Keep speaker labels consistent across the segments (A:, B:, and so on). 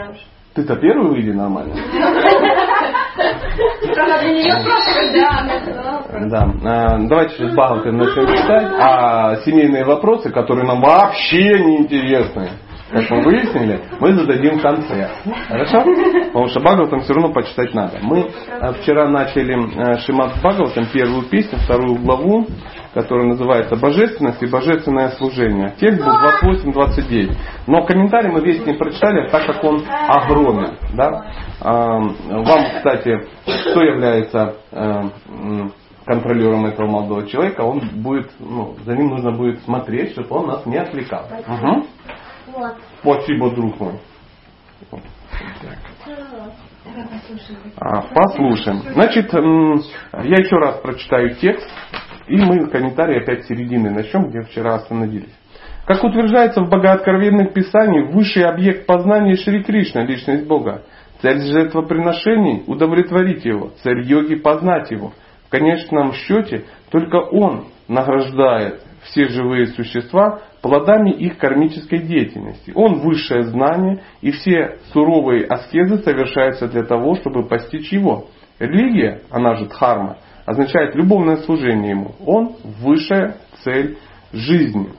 A: замуж.
B: Ты-то первый выйди нормально. Да. А, давайте сейчас Бхагаватам начнем читать. А семейные вопросы, которые нам вообще не интересны, как мы выяснили, мы зададим в конце. Хорошо? Потому что Бхагаватам все равно почитать надо. Мы а, вчера начали а, Шимат Бхагаватам, первую песню, вторую главу, которая называется «Божественность и божественное служение». Текст был 28-29. Но комментарий мы весь не прочитали, так как он огромен. Да? Вам, кстати, кто является э, контролером этого молодого человека, он будет, ну, за ним нужно будет смотреть, чтобы он нас не отвлекал. Угу. Вот. Спасибо, друг мой. А, послушаем. Значит, я еще раз прочитаю текст, и мы комментарий опять середины начнем, где вчера остановились. Как утверждается в богооткровенных писаниях, высший объект познания Шри Кришна, личность Бога. Цель жертвоприношений – удовлетворить его, цель йоги – познать его. В конечном счете только он награждает все живые существа плодами их кармической деятельности. Он высшее знание, и все суровые аскезы совершаются для того, чтобы постичь его. Религия, она же дхарма, означает любовное служение ему. Он высшая цель жизни.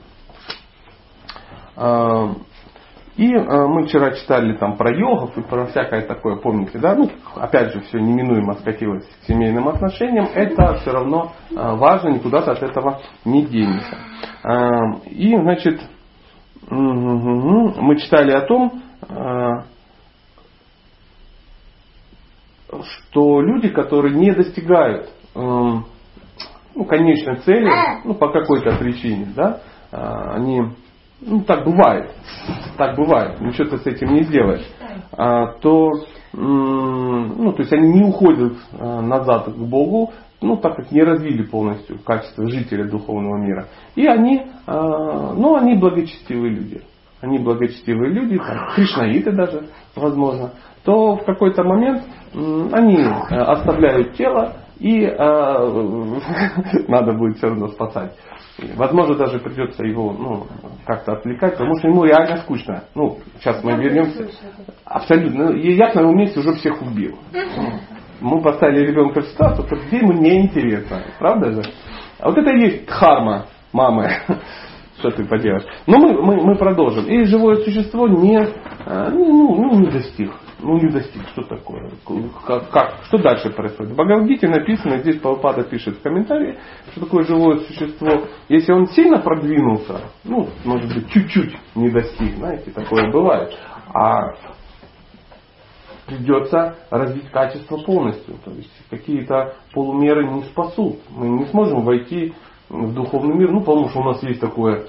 B: А, и э, мы вчера читали там про йогов и про всякое такое, помните, да? Ну, опять же, все неминуемо скатилось к семейным отношениям. Это все равно э, важно, никуда ты от этого не денешься. И, значит, мы читали о том, что люди, которые не достигают ну, конечной цели, ну, по какой-то причине, да, они ну так бывает, так бывает, ничего ты с этим не сделаешь, а, то, ну, то есть они не уходят а, назад к Богу, ну, так как не развили полностью качество жителя духовного мира. И они, а, ну, они благочестивые люди. Они благочестивые люди, там, кришнаиты даже, возможно, то в какой-то момент они оставляют тело и надо будет все равно спасать Возможно, даже придется его ну, как-то отвлекать, потому что ему реально скучно. Ну, сейчас мы вернемся. Абсолютно. Ну, я на его месте уже всех убил. Мы поставили ребенка в ситуацию, где ему не интересно. Правда же? А вот это и есть дхарма мамы. Что ты поделаешь? Но мы, мы, мы продолжим. И живое существо не, а, ну, ну, не достиг ну не достиг, что такое? Как, как? Что дальше происходит? В Бхагавадгите написано, здесь Павапада пишет в комментарии, что такое живое существо. Если он сильно продвинулся, ну, может быть, чуть-чуть не достиг, знаете, такое бывает. А придется развить качество полностью. То есть какие-то полумеры не спасут. Мы не сможем войти в духовный мир, ну, потому что у нас есть такое,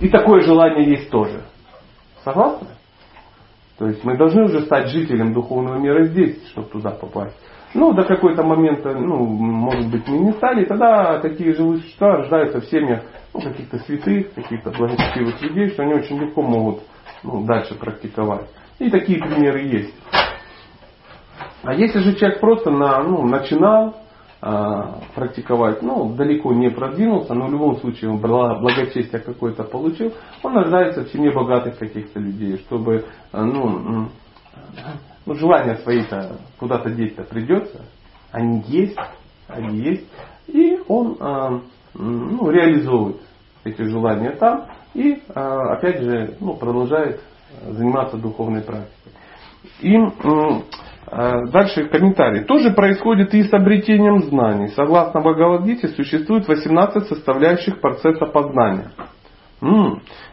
B: и такое желание есть тоже. Согласны? То есть мы должны уже стать жителем духовного мира здесь, чтобы туда попасть. Ну, до какой-то момента, ну, может быть, мы не стали, тогда такие живые существа рождаются в семьях ну, каких-то святых, каких-то благочестивых людей, что они очень легко могут ну, дальше практиковать. И такие примеры есть. А если же человек просто на, ну, начинал, а, практиковать, ну, далеко не продвинулся, но в любом случае он благочестие какое-то получил, он нуждается в семье богатых каких-то людей, чтобы, а, ну, ну желания свои-то куда-то деть-то придется, они есть, они есть, и он а, ну, реализовывает эти желания там и опять же ну, продолжает заниматься духовной практикой. И Э, дальше комментарий. То же происходит и с обретением знаний. Согласно Бхагавадгите существует 18 составляющих процесса познания.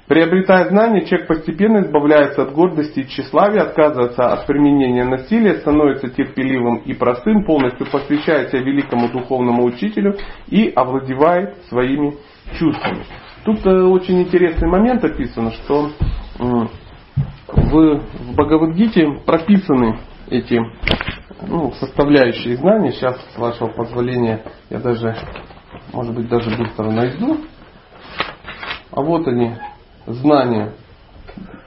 B: Приобретая знания, человек постепенно избавляется от гордости и тщеславия, отказывается от применения насилия, становится терпеливым и простым, полностью посвящается великому духовному учителю и овладевает своими чувствами. Тут э, очень интересный момент описан, что в, в Бхагавадгите прописаны эти ну, составляющие знаний. Сейчас, с вашего позволения, я даже, может быть, даже быстро найду. А вот они, знания.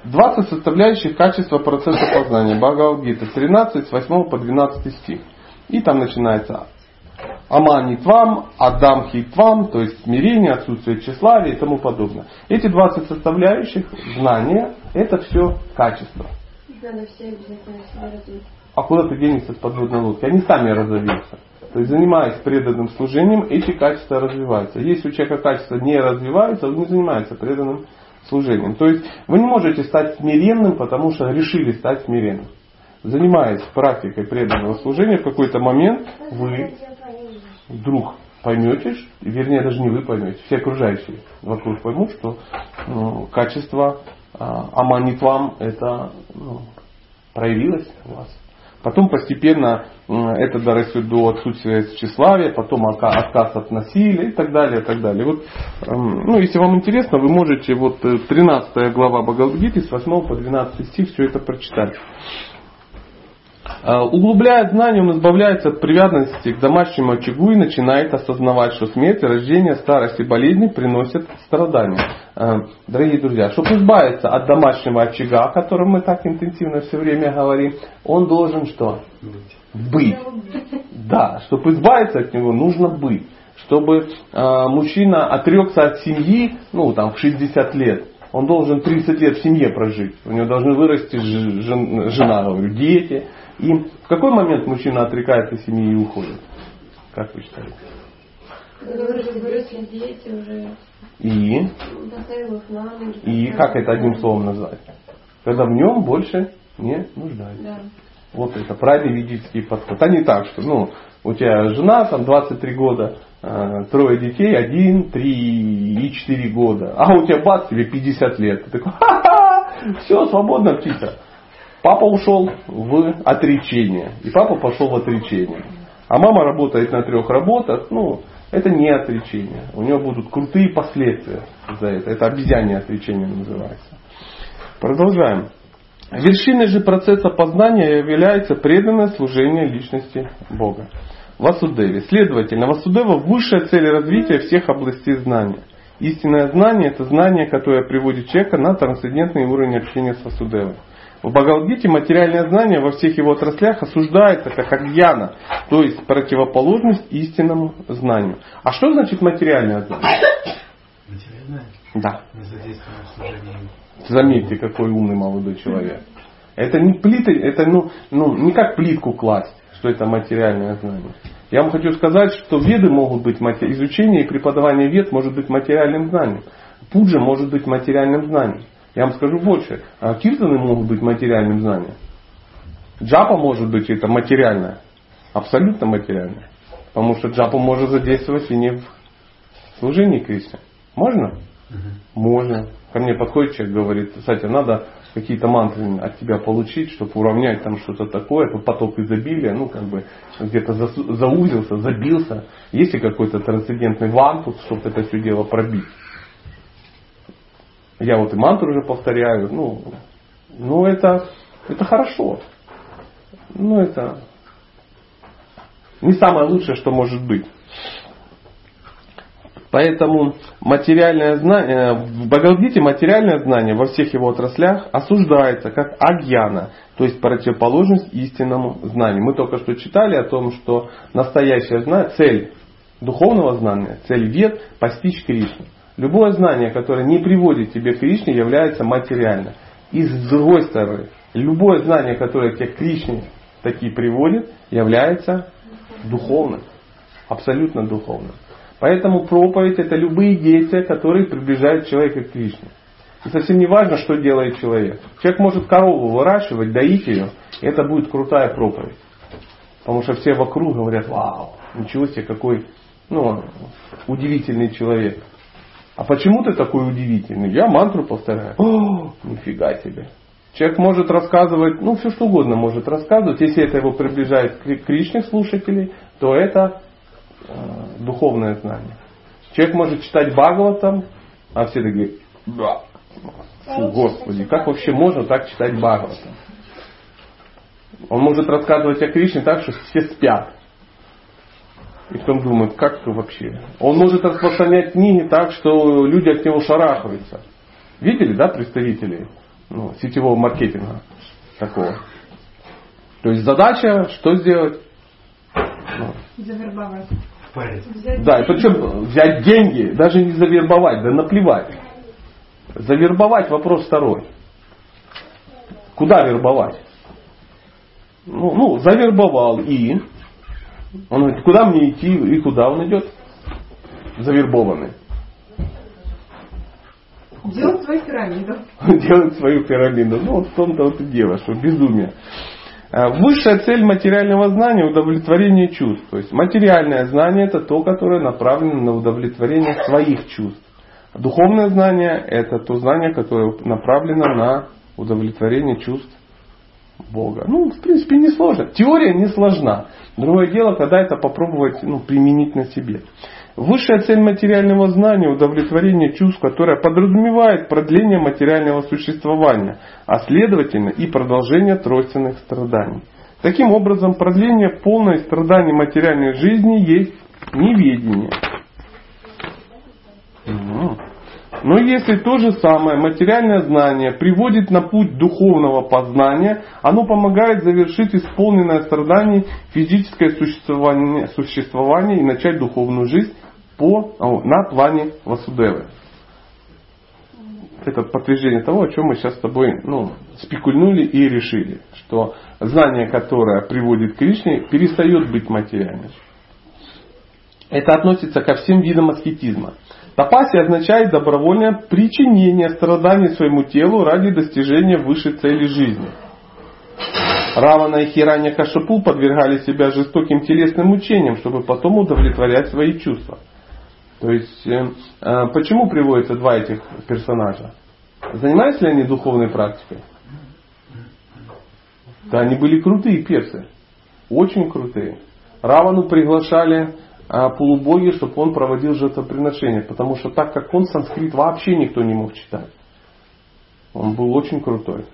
B: 20 составляющих качества процесса познания. Бхагавадгита 13, с 8 по 12 стих. И там начинается Амани твам, Адам твам, то есть смирение, отсутствие тщеславия и тому подобное. Эти 20 составляющих знания, это все качество. А куда ты денешься с подводной лодки? Они сами разовьются. То есть занимаясь преданным служением, эти качества развиваются. Если у человека качества не развиваются, он не занимается преданным служением. То есть вы не можете стать смиренным, потому что решили стать смиренным. Занимаясь практикой преданного служения, в какой-то момент вы вдруг поймете, вернее даже не вы поймете, все окружающие вокруг поймут, что ну, качество а, аманитвам это ну, проявилось у вас. Потом постепенно это дорастет до отсутствия тщеславия, потом отказ от насилия и так далее, и так далее. Вот, эм, ну, если вам интересно, вы можете вот 13 э, глава Бхагавадгиты с 8 по 12 стих все это прочитать. Э, углубляя знания, он избавляется от привязанности к домашнему очагу и начинает осознавать, что смерть, рождение, старость и болезни приносят страдания. Э, дорогие друзья, чтобы избавиться от домашнего очага, о котором мы так интенсивно все время говорим, он должен что? Быть. Да, чтобы избавиться от него, нужно быть. Чтобы э, мужчина отрекся от семьи, ну там в 60 лет, он должен 30 лет в семье прожить. У него должны вырасти жена, говорю, дети, и в какой момент мужчина отрекается от семьи и уходит? Как вы считаете? И? И как это одним словом назвать? Когда в нем больше не нуждается. Да. Вот это правильный подход. А не так, что ну, у тебя жена там 23 года, э, трое детей, один, три и четыре года. А у тебя бац, тебе 50 лет. Ты такой, ха-ха, все, свободно птица. Папа ушел в отречение. И папа пошел в отречение. А мама работает на трех работах. Ну, это не отречение. У нее будут крутые последствия за это. Это обезьянье отречение называется. Продолжаем. Вершиной же процесса познания является преданное служение личности Бога. Васудеве. Следовательно, Васудева высшая цель развития всех областей знания. Истинное знание – это знание, которое приводит человека на трансцендентный уровень общения с Васудевой. В Бхагавадгите материальное знание во всех его отраслях осуждается как агьяна, то есть противоположность истинному знанию. А что значит материальное знание?
C: Материальное?
B: Да. Заметьте, какой умный молодой человек. Это не плиты, это ну, ну, не как плитку класть, что это материальное знание. Я вам хочу сказать, что веды могут быть, изучение и преподавание вед может быть материальным знанием. Пуджа может быть материальным знанием. Я вам скажу больше. А киртаны могут быть материальным знанием. Джапа может быть это материальное. Абсолютно материальное. Потому что джапа может задействовать и не в служении Кришне. Можно? Угу. Можно. Ко мне подходит человек, говорит, кстати, надо какие-то мантры от тебя получить, чтобы уравнять там что-то такое, поток изобилия, ну как бы где-то заузился, забился. Есть ли какой-то трансцендентный ван тут, чтобы это все дело пробить? Я вот и мантру уже повторяю. Ну, ну это, это хорошо. Ну это не самое лучшее, что может быть. Поэтому материальное знание, э, в Бхагавдгите материальное знание во всех его отраслях осуждается как агьяна, то есть противоположность истинному знанию. Мы только что читали о том, что настоящее знание, цель духовного знания, цель вет постичь Кришну. Любое знание, которое не приводит тебя к Кришне, является материальным. И с другой стороны, любое знание, которое тебя к Кришне таки приводит, является духовным. Абсолютно духовным. Поэтому проповедь это любые действия, которые приближают человека к Кришне. И совсем не важно, что делает человек. Человек может корову выращивать, доить ее, и это будет крутая проповедь. Потому что все вокруг говорят, вау, ничего себе, какой ну, удивительный человек. А почему ты такой удивительный? Я мантру повторяю. О, нифига себе. Человек может рассказывать, ну все что угодно может рассказывать. Если это его приближает к Кришне слушателей, то это духовное знание. Человек может читать Бхагаватам, а все такие, да, фу, Господи, как вообще можно так читать Бхагаватам? Он может рассказывать о Кришне так, что все спят. И потом думает, как это вообще? Он может распространять книги так, что люди от него шарахаются. Видели, да, представители ну, сетевого маркетинга такого? То есть задача, что сделать? Да, и причем взять деньги, даже не завербовать, да наплевать. Завербовать вопрос второй. Куда вербовать? Ну, ну, завербовал и. Он говорит, куда мне идти и куда он идет? Завербованный.
A: Делать свою пирамиду.
B: Делать свою пирамиду. Ну, вот в том-то вот и дело, что безумие. А, высшая цель материального знания – удовлетворение чувств. То есть материальное знание – это то, которое направлено на удовлетворение своих чувств. Духовное знание – это то знание, которое направлено на удовлетворение чувств Бога. Ну, в принципе, не сложно. Теория не сложна. Другое дело, когда это попробовать ну, применить на себе. Высшая цель материального знания – удовлетворение чувств, которое подразумевает продление материального существования, а следовательно и продолжение тройственных страданий. Таким образом, продление полной страданий материальной жизни есть неведение. Но если то же самое материальное знание приводит на путь духовного познания, оно помогает завершить исполненное страданий физическое существование, существование и начать духовную жизнь по, на плане Васудевы. Это подтверждение того, о чем мы сейчас с тобой ну, спекульнули и решили, что знание, которое приводит к Кришне, перестает быть материальным. Это относится ко всем видам аскетизма. Тапаси означает добровольное причинение страданий своему телу ради достижения высшей цели жизни. Равана и Хиранья Кашапу подвергали себя жестоким телесным мучениям, чтобы потом удовлетворять свои чувства – то есть, э, э, почему приводятся два этих персонажа? Занимаются ли они духовной практикой? Да, они были крутые персы. Очень крутые. Равану приглашали полубоги, чтобы он проводил жертвоприношение. Потому что так как он санскрит вообще никто не мог читать. Он был очень крутой.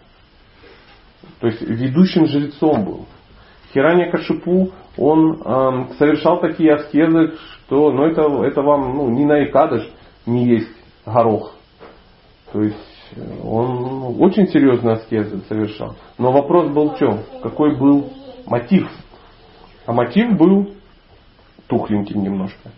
B: То есть ведущим жрецом был. Хиранья Кашипу, он э, совершал такие аскезы, что ну, это, это вам ну, не на Икадыш не есть горох. То есть э, он ну, очень серьезно аскезы совершал. Но вопрос был в чем? Какой был мотив? А мотив был тухленьким немножко.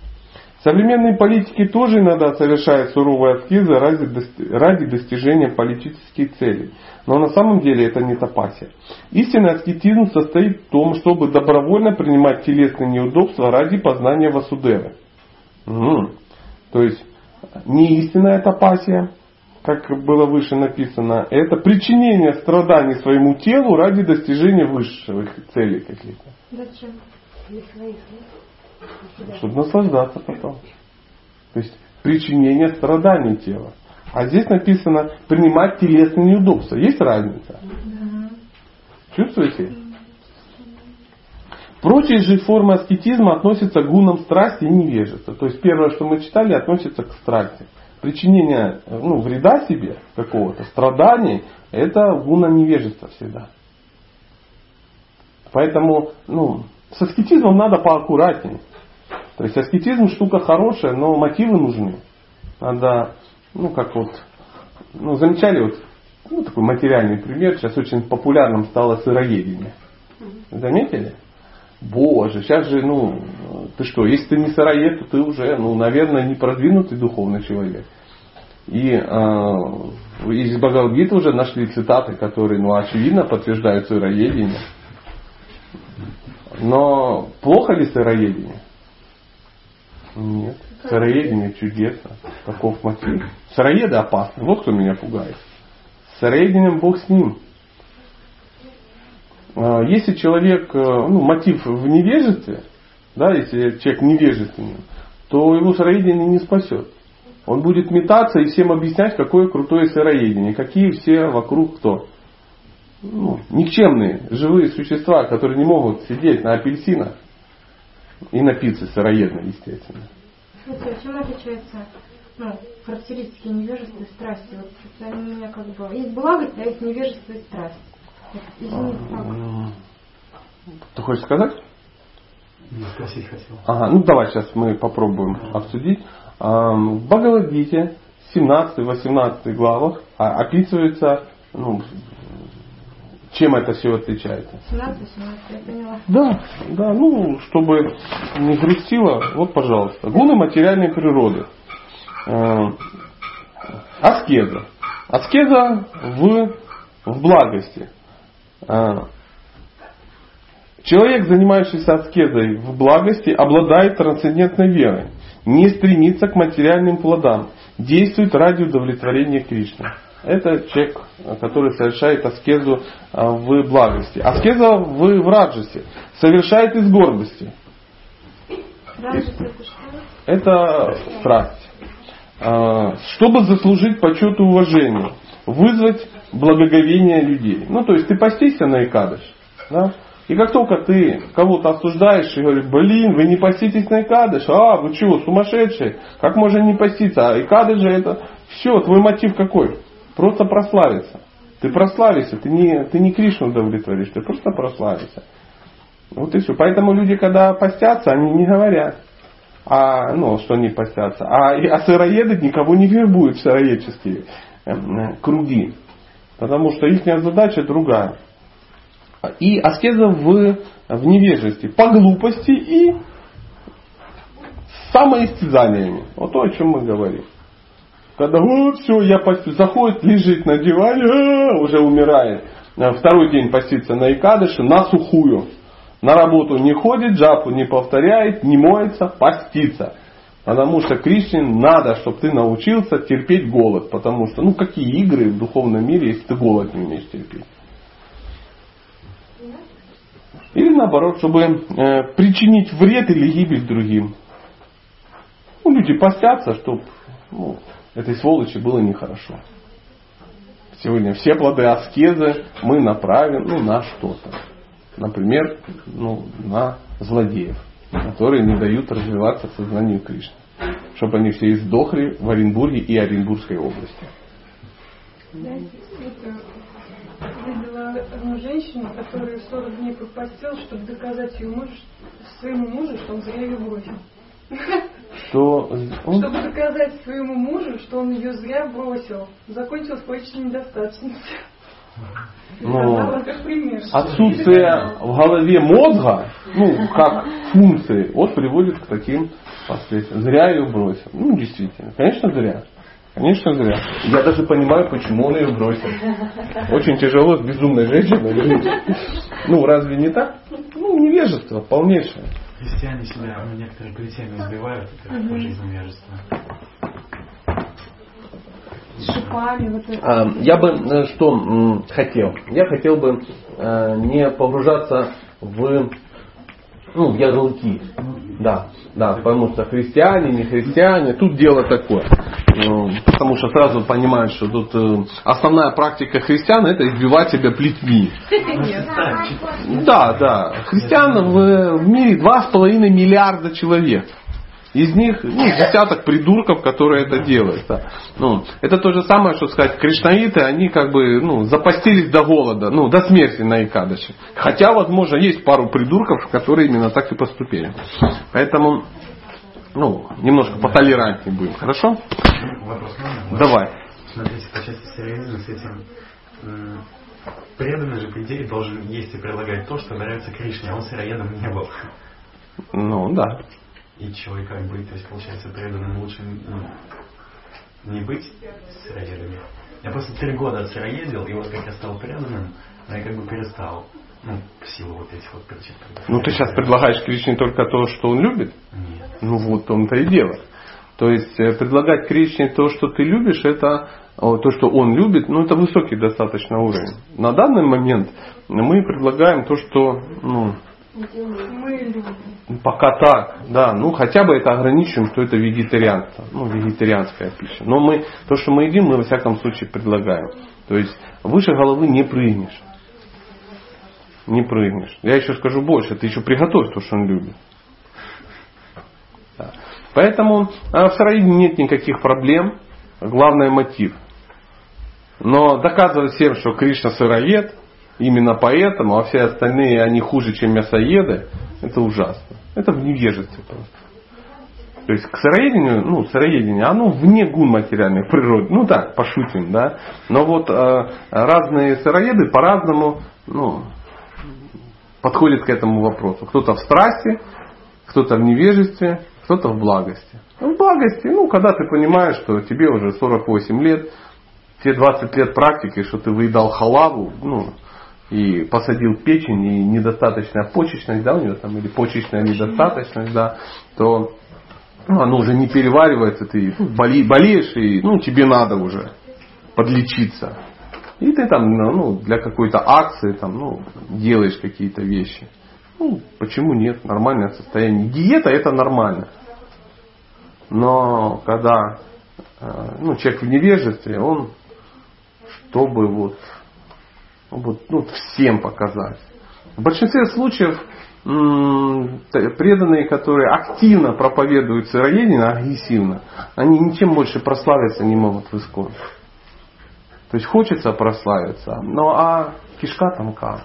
B: Современные политики тоже иногда совершают суровые аскезы ради, достижения политических целей. Но на самом деле это не тапасия. Истинный аскетизм состоит в том, чтобы добровольно принимать телесные неудобства ради познания Васудевы. Угу. То есть не истинная тапасия, как было выше написано, это причинение страданий своему телу ради достижения высших целей каких-то.
A: Зачем?
B: Чтобы наслаждаться потом. То есть причинение страданий тела. А здесь написано принимать телесные неудобства. Есть разница? Чувствуете? Прочие же формы аскетизма относятся к гунам страсти и невежества. То есть первое, что мы читали, относится к страсти. Причинение ну, вреда себе какого-то, страданий, это гуна невежества всегда. Поэтому ну, с аскетизмом надо поаккуратнее. То есть аскетизм штука хорошая, но мотивы нужны. Надо, ну как вот, ну замечали вот, ну такой материальный пример, сейчас очень популярным стало сыроедение. Заметили? Боже, сейчас же, ну, ты что, если ты не сыроед, то ты уже, ну, наверное, не продвинутый духовный человек. И э, из Бхагавадгиты уже нашли цитаты, которые, ну, очевидно подтверждают сыроедение. Но плохо ли сыроедение? Нет. Сыроедение чудесно. Таков мотив. Сыроеды опасны. Вот кто меня пугает. С сыроедением Бог с ним. А, если человек, э, ну, мотив в невежестве, да, если человек невежественный, то его сыроедение не спасет. Он будет метаться и всем объяснять, какое крутое сыроедение, какие все вокруг кто. Ну, никчемные, живые существа, которые не могут сидеть на апельсинах и напиться сыроедно, естественно.
A: Слушайте, а чем отличается ну, характеристики невежества и страсти? Вот у меня как бы есть благость, а есть невежество и страсть.
B: Вот, Ты хочешь сказать?
C: Не спросить хотел.
B: Ага, ну давай сейчас мы попробуем обсудить. В Бхагавадгите 17-18 главах а, описывается ну, чем это все отличается?
A: 17, 17, я поняла.
B: Да, да, ну, чтобы не грустило, вот, пожалуйста. Гуны материальной природы. Э, аскеза. Аскеза в, в благости. А, человек, занимающийся аскезой в благости, обладает трансцендентной верой, не стремится к материальным плодам, действует ради удовлетворения Кришны. Это человек, который совершает аскезу а, в благости. Аскеза в, в раджасе совершает из гордости.
A: Это
B: страсть. А, Чтобы заслужить почет и уважение, вызвать благоговение людей. Ну, то есть ты постишься на Икадыш, да? И как только ты кого-то осуждаешь и говоришь, блин, вы не поститесь на Икадыш, а, вы чего, сумасшедшие, как можно не поститься, а Икадыш же это, все, твой мотив какой? Просто прославиться. Ты прославишься, ты не, ты не Кришну удовлетворишь, ты просто прославишься. Вот и все. Поэтому люди, когда постятся, они не говорят, а, ну, что они постятся. А, а сыроеды никого не вербуют в сыроедческие э, э, круги. Потому что их задача другая. И аскеза в, в невежестве, по глупости и самоистязаниями. Вот то, о чем мы говорим. Когда вот все, я постю, заходит, лежит на диване, а, уже умирает. А Второй день постится на Икадыше, на сухую. На работу не ходит, джапу не повторяет, не моется, постится. Потому что Кришне надо, чтобы ты научился терпеть голод. Потому что, ну какие игры в духовном мире, если ты голод не умеешь терпеть. Или наоборот, чтобы э, причинить вред или гибель другим. Ну, люди постятся, чтобы ну, этой сволочи было нехорошо. Сегодня все плоды аскезы мы направим ну, на что-то. Например, ну, на злодеев, которые не дают развиваться сознанию Кришны. Чтобы они все издохли в Оренбурге и Оренбургской области.
D: Это видела одну женщину, которая 40 дней попостила, чтобы доказать ее мужу, своему мужу, что он зря бросил.
B: Что он-
D: Чтобы доказать своему мужу, что он ее зря бросил. Закончилась почечной недостаточностью.
B: Ну,
D: как пример.
B: отсутствие в голове мозга, ну, как функции, вот приводит к таким последствиям. Зря ее бросил. Ну, действительно. Конечно, зря. Конечно, зря. Я даже понимаю, почему он ее бросил. Очень тяжело с безумной женщиной жить. Ну, разве не так? Ну, невежество полнейшее.
C: Христиане себя ну, некоторые плетями избивают, это тоже из невежества.
A: Шипами, вот это.
B: А, Я бы э, что хотел? Я хотел бы э, не погружаться в, ну, в ярлыки. Да, да, потому что христиане, не христиане, тут дело такое. Ну, Потому что сразу понимают, что тут э, основная практика христиан это избивать себя плетьми. Да, да. Христиан в, в мире 2,5 миллиарда человек. Из них ну, десяток придурков, которые это делают. да. Ну, это то же самое, что сказать, кришнаиты, они как бы ну, запастились до голода, ну, до смерти на Икадыше. Хотя, возможно, есть пару придурков, которые именно так и поступили. Поэтому, ну, немножко потолерантнее будем, хорошо?
C: Вопрос можно?
B: Давай.
C: Смотрите, по части сериализма с этим м, преданный же, по идее, должен есть и предлагать то, что нравится Кришне, а он сыроедом не был.
B: Ну, да.
C: И как быть, то есть, получается, преданным лучше ну, не быть сыроедами. Я просто три года сыроедил, и вот как я стал преданным, я как бы перестал. Ну, в силу вот этих вот причин.
B: Ну, ты сейчас предлагаешь Кришне только то, что он любит?
C: Нет.
B: Ну вот в том-то и дело. То есть э, предлагать Кришне то, что ты любишь, это то, что он любит, ну это высокий достаточно уровень. На данный момент мы предлагаем то, что ну,
D: Мы
B: пока так, да, ну хотя бы это ограничим, что это вегетарианство, ну вегетарианская пища. Но мы, то, что мы едим, мы во всяком случае предлагаем. То есть выше головы не прыгнешь. Не прыгнешь. Я еще скажу больше, ты еще приготовь то, что он любит. Да. Поэтому а, в сыроедении нет никаких проблем. Главное мотив. Но доказывать всем, что Кришна сыроед, именно поэтому, а все остальные они хуже, чем мясоеды, это ужасно. Это в невежестве просто. То есть к сыроедению, ну, сыроедение, оно вне гун материальной природы. Ну так, пошутим, да. Но вот э, разные сыроеды по-разному, ну, подходят к этому вопросу. Кто-то в страсти, кто-то в невежестве, кто-то в благости. В благости, ну, когда ты понимаешь, что тебе уже 48 лет, те 20 лет практики, что ты выедал халаву, ну, и посадил печень, и недостаточная почечность, да, у него там, или почечная недостаточность, да, то ну, оно уже не переваривается, ты ну, боли, болеешь, и ну, тебе надо уже подлечиться. И ты там ну, для какой-то акции там, ну, делаешь какие-то вещи. Ну, почему нет? Нормальное состояние. Диета это нормально. Но когда э, ну, человек в невежестве, он чтобы вот, вот ну, всем показать. В большинстве случаев преданные, которые активно проповедуют сыроедение, агрессивно, они ничем больше прославиться не могут в исконе. То есть хочется прославиться, но а кишка тонка.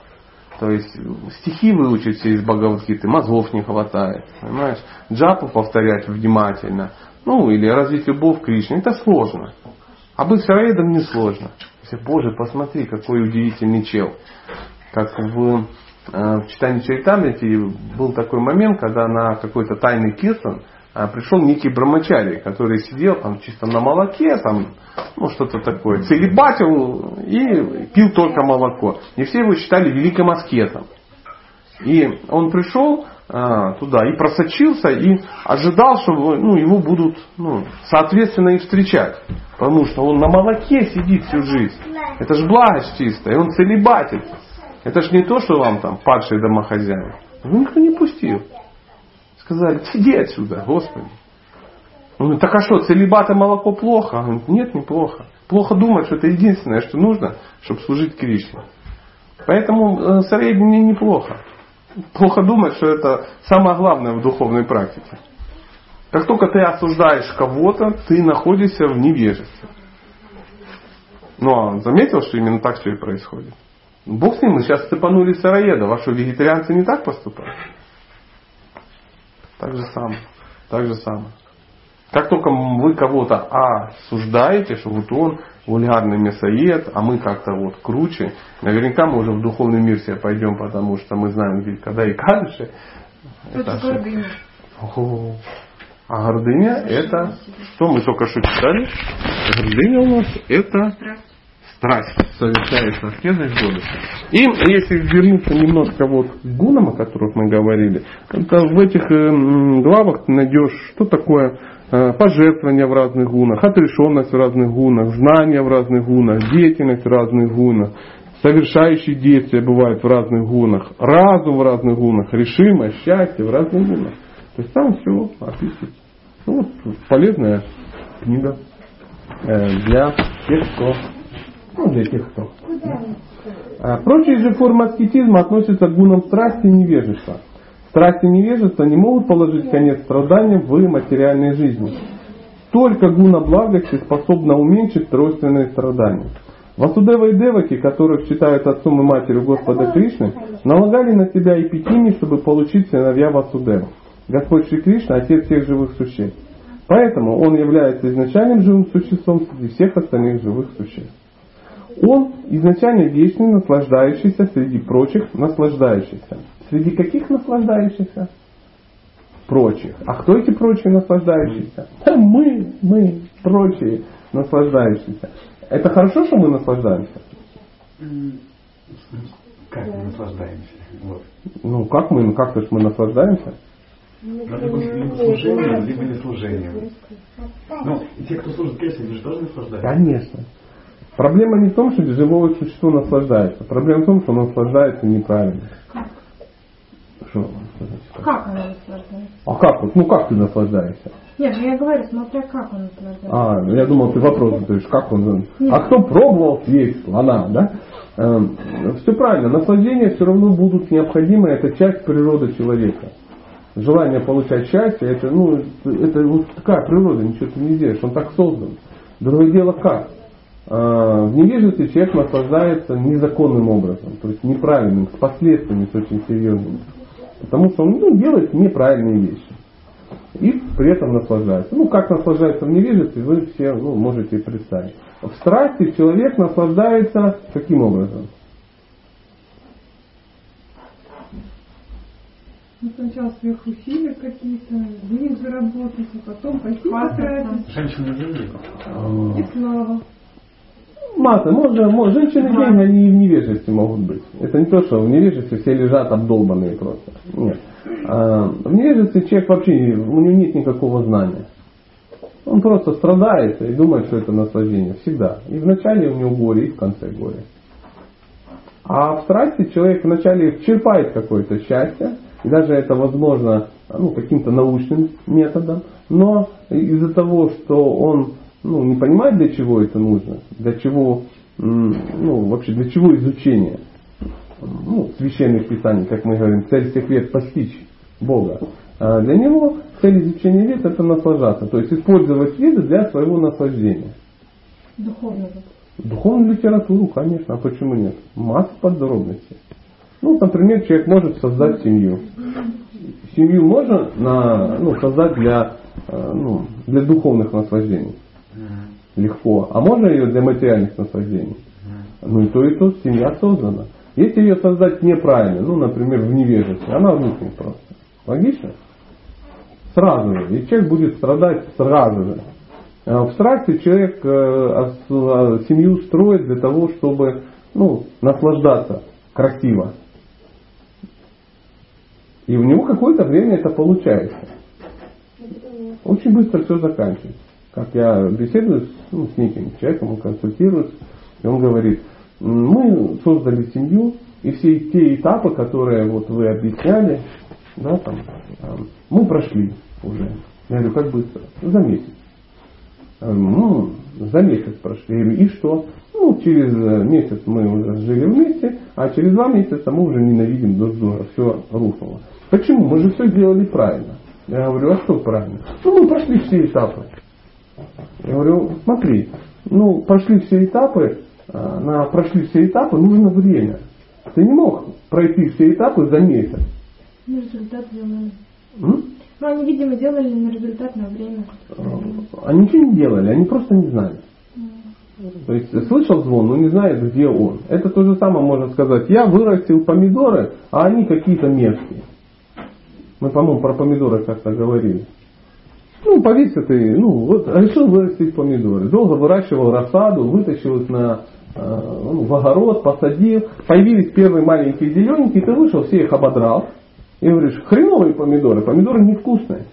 B: То есть стихи выучить все из Бхагавадгиты, мозгов не хватает. Понимаешь? Джапу повторять внимательно. Ну, или развить любовь к Кришне. Это сложно. А быть сыроедом не сложно. Боже, посмотри, какой удивительный чел. Как в, э, в читании Чайтамрити был такой момент, когда на какой-то тайный киртан а, пришел некий брамачари, который сидел там чисто на молоке, там, ну что-то такое, целебатил и пил только молоко. И все его считали великим аскетом. И он пришел туда и просочился и ожидал, что ну, его будут ну, соответственно и встречать. Потому что он на молоке сидит всю жизнь. Это же благость чистая. Он целебатит. Это же не то, что вам там падшие домохозяин. Его никто не пустил. Сказали, иди отсюда, Господи. Он говорит, так а что, целебат и молоко плохо? Он говорит, нет, неплохо. Плохо думать, что это единственное, что нужно, чтобы служить Кришне. Поэтому э, среднее неплохо. Плохо думать, что это самое главное в духовной практике. Как только ты осуждаешь кого-то, ты находишься в невежестве. Ну, а заметил, что именно так все и происходит? Бог с ним, мы сейчас цепанули сыроеда. Ваши вегетарианцы не так поступают? Так же самое. Так же самое. Как только вы кого-то осуждаете, что вот он вульгарный мясоед, а мы как-то вот круче, наверняка мы уже в духовный мир себе пойдем, потому что мы знаем, где, когда и как же.
A: Это гордыня.
B: А гордыня это, что мы только что читали? Гордыня у нас это
A: Страсть
B: совершается аскезой гордости. И если вернуться немножко вот к гунам, о которых мы говорили, то в этих э, главах ты найдешь, что такое э, пожертвование в разных гунах, отрешенность в разных гунах, знание в разных гунах, деятельность в разных гунах, совершающие действия бывают в разных гунах, разум в разных гунах, решимость, счастье в разных гунах. То есть там все описывается. Ну, вот полезная книга э, для тех, кто ну, для тех, кто. А, прочие же формы аскетизма относятся к гунам страсти и невежества. Страсть и невежество не могут положить конец страданиям в материальной жизни. Только гуна благости способна уменьшить тройственные страдания. Васудева и Деваки, которых считают отцом и матерью Господа Кришны, налагали на себя эпитими, чтобы получить сыновья Васудева. Господь Шри Кришна – отец всех живых существ. Поэтому он является изначальным живым существом среди всех остальных живых существ. Он изначально вечный, наслаждающийся среди прочих наслаждающихся. Среди каких наслаждающихся? Прочих. А кто эти прочие наслаждающиеся? Да мы, мы, прочие наслаждающиеся. Это хорошо, что мы наслаждаемся?
C: Как мы наслаждаемся? Вот.
B: Ну как мы, ну как-то ж мы наслаждаемся?
C: Ну, либо, либо служением, либо не служением. Ну, и те, кто служит Кришне, они же тоже наслаждаются.
B: Конечно. Проблема не в том, что живое существо наслаждается. Проблема в том, что оно наслаждается неправильно. Что?
A: Как она наслаждается?
B: А как вот? Ну как ты наслаждаешься?
A: Нет, ну я говорю, смотря как он наслаждается.
B: А, ну я думал, ты вопрос задаешь, как он.
A: Нет.
B: А кто пробовал съесть слона, да? Эм, все правильно, наслаждения все равно будут необходимы, это часть природы человека. Желание получать счастье, это, ну, это вот такая природа, ничего ты не сделаешь, он так создан. Другое дело как? А, в невежестве человек наслаждается незаконным образом, то есть неправильным, с последствиями с очень серьезными. Потому что он ну, делает неправильные вещи. И при этом наслаждается. Ну, как наслаждается в невежестве, вы все ну, можете представить. В страсти человек наслаждается каким образом?
D: Ну, сначала сверхусилия какие-то, денег заработать, а потом пойти потратить.
C: Женщины любят.
B: А,
D: И слава.
B: Масса. Можно, можно, женщины геи, они и в невежестве могут быть. Это не то, что в невежестве все лежат обдолбанные просто. Нет. А, в невежестве человек вообще, у него нет никакого знания. Он просто страдает и думает, что это наслаждение. Всегда. И в начале у него горе, и в конце горе. А в страсти человек вначале черпает какое-то счастье, и даже это возможно ну, каким-то научным методом, но из-за того, что он ну, не понимает, для чего это нужно, для чего, ну, вообще для чего изучение ну, священных писаний, как мы говорим, цель всех век постичь Бога. А для него цель изучения вед это наслаждаться, то есть использовать веды для своего наслаждения.
A: Духовного.
B: Духовную литературу, конечно, а почему нет? Масса подробностей. Ну, например, человек может создать семью. Семью можно на, ну, создать для, э, ну, для духовных наслаждений. Легко. А можно ее для материальных наслаждений? Ну и то, и то, семья создана. Если ее создать неправильно, ну, например, в невежестве, она рухнет просто. Логично? Сразу же. И человек будет страдать сразу же. А в страсти человек э, а, семью строит для того, чтобы ну, наслаждаться красиво. И у него какое-то время это получается. Очень быстро все заканчивается. Как я беседую с, ну, с неким человеком, он консультируется, и он говорит, мы создали семью, и все те этапы, которые вот вы объясняли, да, там, мы прошли уже. Я говорю, как быстро? За месяц. Ну, за месяц прошли. И что? Ну, через месяц мы уже жили вместе, а через два месяца мы уже ненавидим друг друга. Все рухнуло. Почему? Мы же все делали правильно. Я говорю, а что правильно? Ну, мы прошли все этапы. Я говорю, смотри, ну, прошли все этапы, а, на прошли все этапы нужно время. Ты не мог пройти все этапы за месяц.
A: Ну, результат делали. М? Ну, они, видимо, делали на результат на время.
B: А, они ничего не делали, они просто не знали. То есть слышал звон, но не знает, где он. Это то же самое можно сказать. Я вырастил помидоры, а они какие-то мерзкие. Мы, по-моему, про помидоры как-то говорили. Ну, повесил ты, ну, вот решил вырастить помидоры. Долго выращивал рассаду, вытащил их на, э, ну, в огород, посадил. Появились первые маленькие зелененькие, ты вышел, все их ободрал. И говоришь, хреновые помидоры, помидоры невкусные.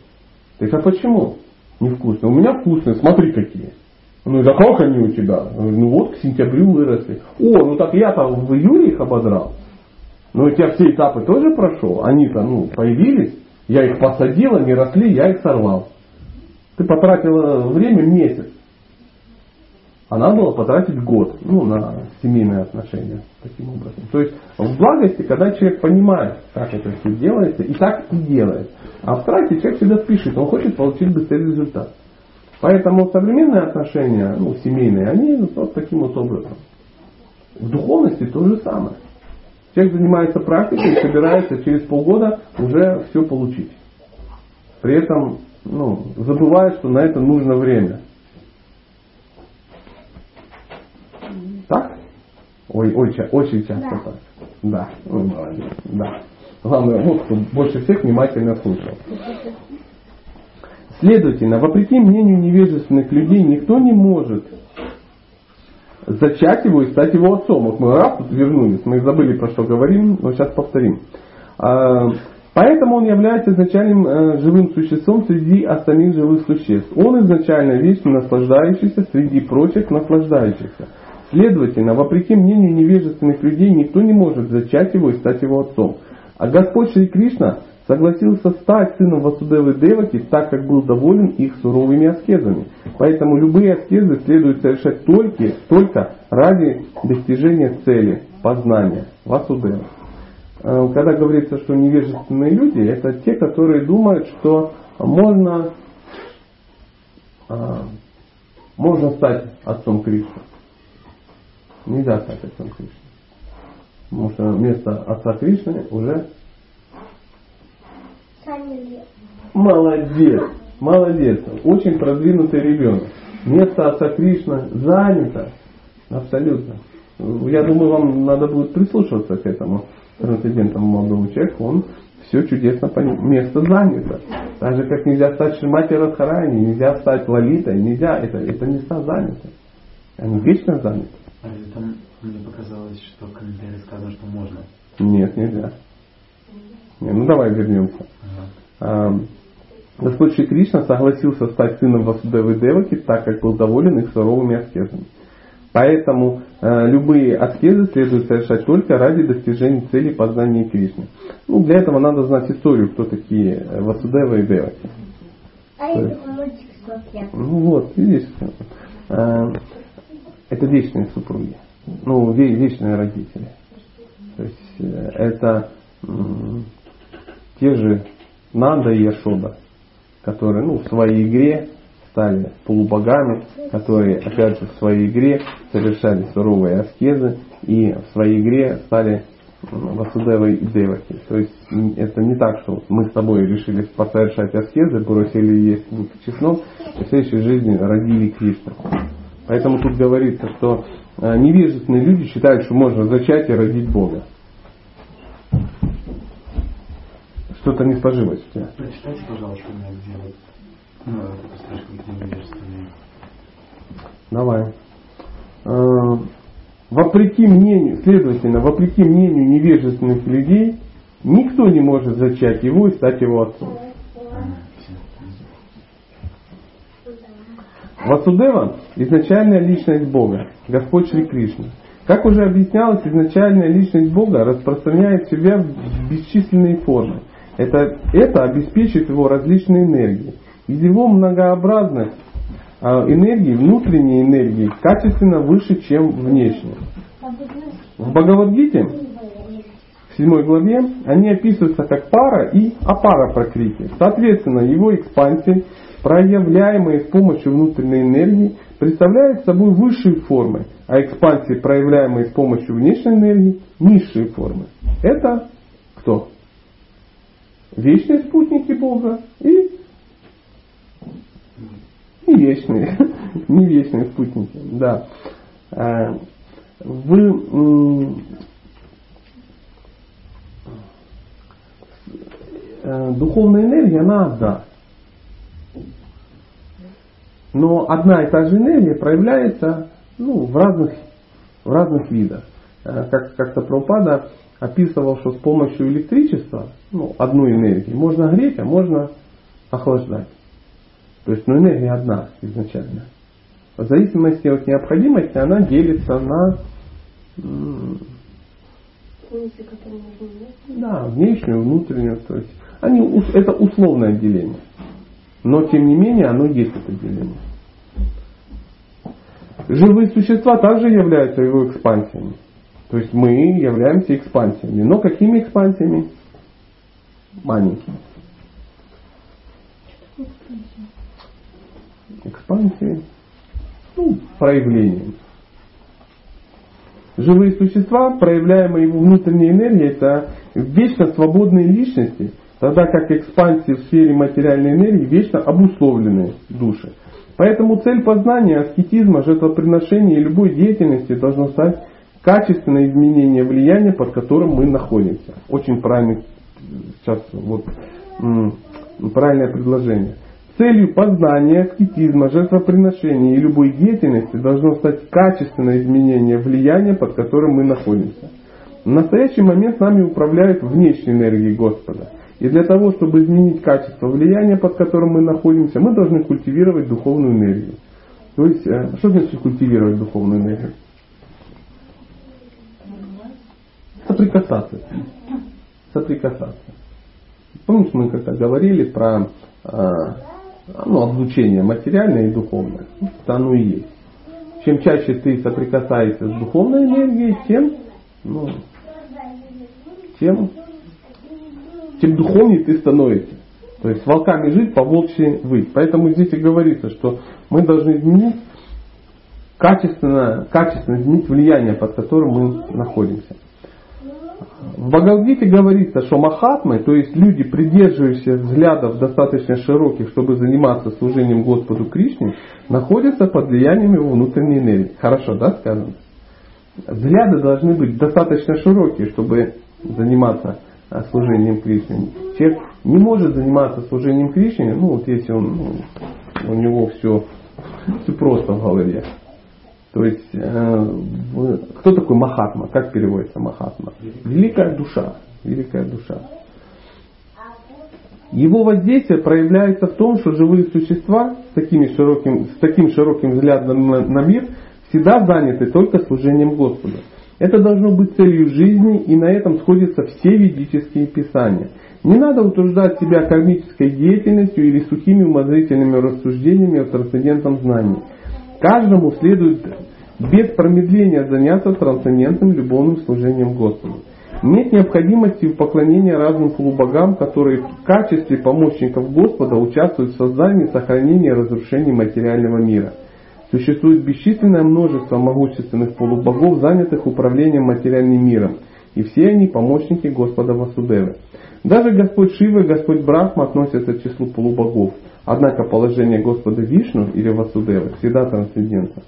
B: Ты говоришь, а почему невкусные? У меня вкусные, смотри какие. Ну, да как они у тебя? Ну вот, к сентябрю выросли. О, ну так я-то в июле их ободрал. Но у тебя все этапы тоже прошел. Они-то, ну, появились. Я их посадил, они росли, я их сорвал. Ты потратила время месяц. А надо было потратить год ну, на семейные отношения таким образом. То есть в благости, когда человек понимает, как это все делается, и так и делает. А в страсти человек всегда спешит, он хочет получить быстрый результат. Поэтому современные отношения, ну, семейные, они вот таким вот образом. В духовности то же самое. Человек занимается практикой и собирается через полгода уже все получить. При этом ну, забывают, что на это нужно время. Так? Ой, ой, очень часто да. так. Да, ну, молодец, да. Главное, вот кто больше всех внимательно слушал. Следовательно, вопреки мнению невежественных людей, никто не может зачать его и стать его отцом. Вот мы раз тут вернулись, мы забыли про что говорим, но сейчас повторим. Поэтому он является изначальным э, живым существом среди остальных живых существ. Он изначально вечно наслаждающийся среди прочих наслаждающихся. Следовательно, вопреки мнению невежественных людей, никто не может зачать его и стать его отцом. А Господь Шри Кришна согласился стать сыном Васудевы Деваки, так как был доволен их суровыми аскезами. Поэтому любые аскезы следует совершать только, только ради достижения цели, познания Васудева. Э, когда говорится, что невежественные люди, это те, которые думают, что можно, э, можно стать отцом Кришны. Нельзя стать отцом Кришны. Потому что вместо отца Кришны уже Молодец, молодец, очень продвинутый ребенок. Место отца Кришны занято. Абсолютно. Я думаю, вам надо будет прислушиваться к этому трансцендентному молодому человеку, он все чудесно понимает. Место занято. Так же, как нельзя стать Шимати Радхарани, нельзя стать Лалитой, нельзя, это, это места заняты. Они вечно заняты.
C: А там мне показалось, что в комментарии сказано, что можно.
B: Нет, нельзя. Не, ну давай вернемся. А, Господь Шри Кришна согласился стать сыном Васудевы Деваки, так как был доволен их суровыми аскезами. Поэтому э, любые аскезы следует совершать только ради достижения цели познания Кришны. Ну, для этого надо знать историю, кто такие э, Васудева и Деваки.
E: А я мультик смотрел.
B: Ну вот, видишь, э, это вечные супруги. Ну, ве- вечные родители. То есть э, это м, те же Нанда и Яшода, которые ну, в своей игре стали полубогами, которые опять же в своей игре совершали суровые аскезы и в своей игре стали Васудевой и Деваки. То есть это не так, что мы с тобой решили совершать аскезы, бросили есть лук чеснок, и в следующей жизни родили Кришну. Поэтому тут говорится, что э, невежественные люди считают, что можно зачать и родить Бога. Что-то не сложилось у тебя.
C: Прочитайте, пожалуйста, это слишком где.
B: Давай. Э, Вопреки мнению, следовательно, вопреки мнению невежественных людей, никто не может зачать его и стать его отцом. Васудева – изначальная личность Бога, Господь Шри Кришна. Как уже объяснялось, изначальная личность Бога распространяет себя в бесчисленные формы. Это, это обеспечит его различные энергии. Его многообразных а, энергий, внутренние энергии качественно выше, чем внешние. В Бхагавадгите, в седьмой главе, они описываются как пара и апара прокрити. Соответственно, его экспансии, проявляемые с помощью внутренней энергии, представляют собой высшие формы, а экспансии, проявляемые с помощью внешней энергии, низшие формы. Это кто? Вечные спутники Бога и не вечные, не вечные спутники, да. Э, Вы э, духовная энергия, она одна. Но одна и та же энергия проявляется ну, в, разных, в разных видах. Э, Как как-то Прабхупада описывал, что с помощью электричества, ну, одной энергии, можно греть, а можно охлаждать. То есть, ну, энергия одна изначально. В зависимости от необходимости она делится на
E: да?
B: внешнюю, внутреннюю. То есть, они, это условное деление. Но тем не менее оно есть это деление. Живые существа также являются его экспансиями. То есть мы являемся экспансиями. Но какими экспансиями? Маленькими. Экспансии. Ну, проявлением. Живые существа, проявляемые его внутренней энергией, это вечно свободные личности, тогда как экспансии в сфере материальной энергии вечно обусловленные души. Поэтому цель познания, аскетизма, жертвоприношения и любой деятельности должно стать качественное изменение влияния, под которым мы находимся. Очень правильный сейчас вот правильное предложение. Целью познания, аскетизма, жертвоприношения и любой деятельности должно стать качественное изменение влияния, под которым мы находимся. В настоящий момент нами управляют внешние энергии Господа. И для того, чтобы изменить качество влияния, под которым мы находимся, мы должны культивировать духовную энергию. То есть, э, что значит культивировать духовную энергию? Соприкасаться. Соприкасаться. Помнишь, мы как-то говорили про э, ну, облучение материальное и духовное. Это оно и есть. Чем чаще ты соприкасаешься с духовной энергией, тем, ну, тем, тем духовнее ты становишься. То есть волками жить, по волчьи выть. Поэтому здесь и говорится, что мы должны изменить качественно, качественно изменить влияние, под которым мы находимся. В Бхагавдгите говорится, что махатмы, то есть люди, придерживающиеся взглядов достаточно широких, чтобы заниматься служением Господу Кришне, находятся под влиянием его внутренней энергии. Хорошо, да, сказано? Взгляды должны быть достаточно широкие, чтобы заниматься а, служением Кришне. Человек не может заниматься служением Кришне, ну вот если он, ну, у него все, все просто в голове. То есть, э, кто такой Махатма? Как переводится Махатма? Великая душа. Великая душа. Его воздействие проявляется в том, что живые существа с, такими широким, с таким широким взглядом на, мир всегда заняты только служением Господу. Это должно быть целью жизни, и на этом сходятся все ведические писания. Не надо утруждать себя кармической деятельностью или сухими умозрительными рассуждениями о трансцендентном знании. Каждому следует без промедления заняться трансцендентным любовным служением Господу. Нет необходимости в поклонении разным полубогам, которые в качестве помощников Господа участвуют в создании, сохранении и разрушении материального мира. Существует бесчисленное множество могущественных полубогов, занятых управлением материальным миром, и все они помощники Господа Васудевы. Даже Господь Шива и Господь Брахма относятся к числу полубогов, однако положение Господа Вишну или Васудевы всегда трансцендентно.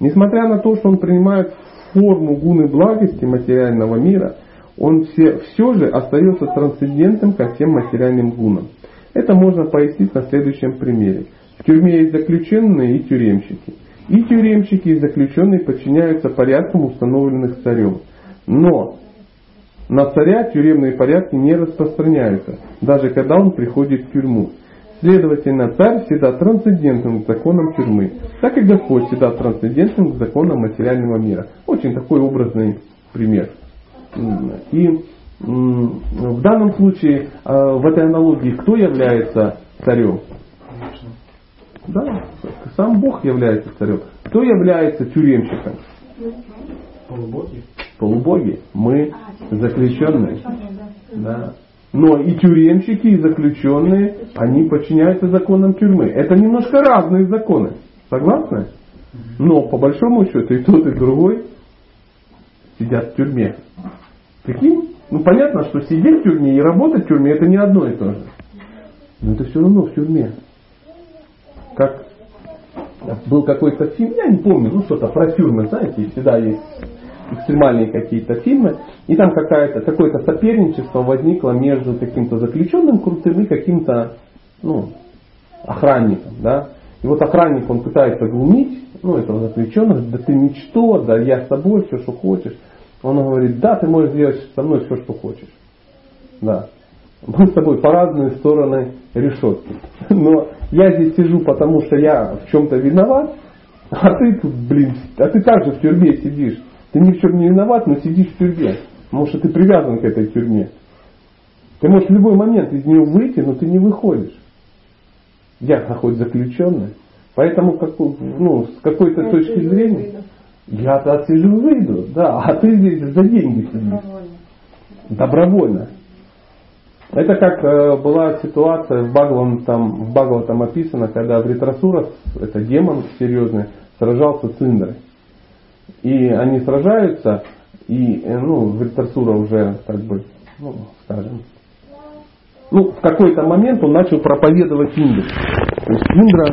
B: Несмотря на то, что он принимает форму гуны благости материального мира – он все, все же остается трансцендентным ко всем материальным гунам. Это можно пояснить на следующем примере. В тюрьме есть заключенные и тюремщики. И тюремщики, и заключенные подчиняются порядкам, установленных царем. Но на царя тюремные порядки не распространяются, даже когда он приходит в тюрьму. Следовательно, царь всегда трансцендентным к законам тюрьмы, так и Господь всегда трансцендентным к законам материального мира. Очень такой образный пример. И в данном случае, а, в этой аналогии, кто является царем? Да, сам Бог является царем. Кто является тюремщиком?
C: Полубоги.
B: Полубоги. Мы заключенные. Да. Но и тюремщики, и заключенные, они подчиняются законам тюрьмы. Это немножко разные законы. Согласны? Но по большому счету и тот, и другой сидят в тюрьме. Прикинь? Ну понятно, что сидеть в тюрьме и работать в тюрьме это не одно и то же. Но это все равно в тюрьме. Как был какой-то фильм, я не помню, ну что-то про тюрьмы, знаете, всегда есть экстремальные какие-то фильмы, и там какая-то, какое-то соперничество возникло между каким-то заключенным крутым и каким-то ну, охранником. Да? И вот охранник, он пытается глумить ну, этого заключенного, да ты ничто, да я с тобой, все, что хочешь. Он говорит, да, ты можешь делать со мной все, что хочешь. Да. Мы с тобой по разные стороны решетки. Но я здесь сижу, потому что я в чем-то виноват, а ты тут, блин, а ты также в тюрьме сидишь. Ты ни в чем не виноват, но сидишь в тюрьме. Потому что ты привязан к этой тюрьме. Ты можешь в любой момент из нее выйти, но ты не выходишь. Я хоть заключенный. Поэтому как, ну, с какой-то точки зрения... Я-то отсижу выйду, да, а ты здесь за деньги сидишь. Добровольно. Добровольно. Это как э, была ситуация в Бхагавам, там, в Бхагавам там описано, когда Вритрасура, это демон серьезный, сражался с Индрой. И они сражаются, и э, ну, Вритрасура уже, как бы, ну, скажем, ну, в какой-то момент он начал проповедовать Индре. То есть Индра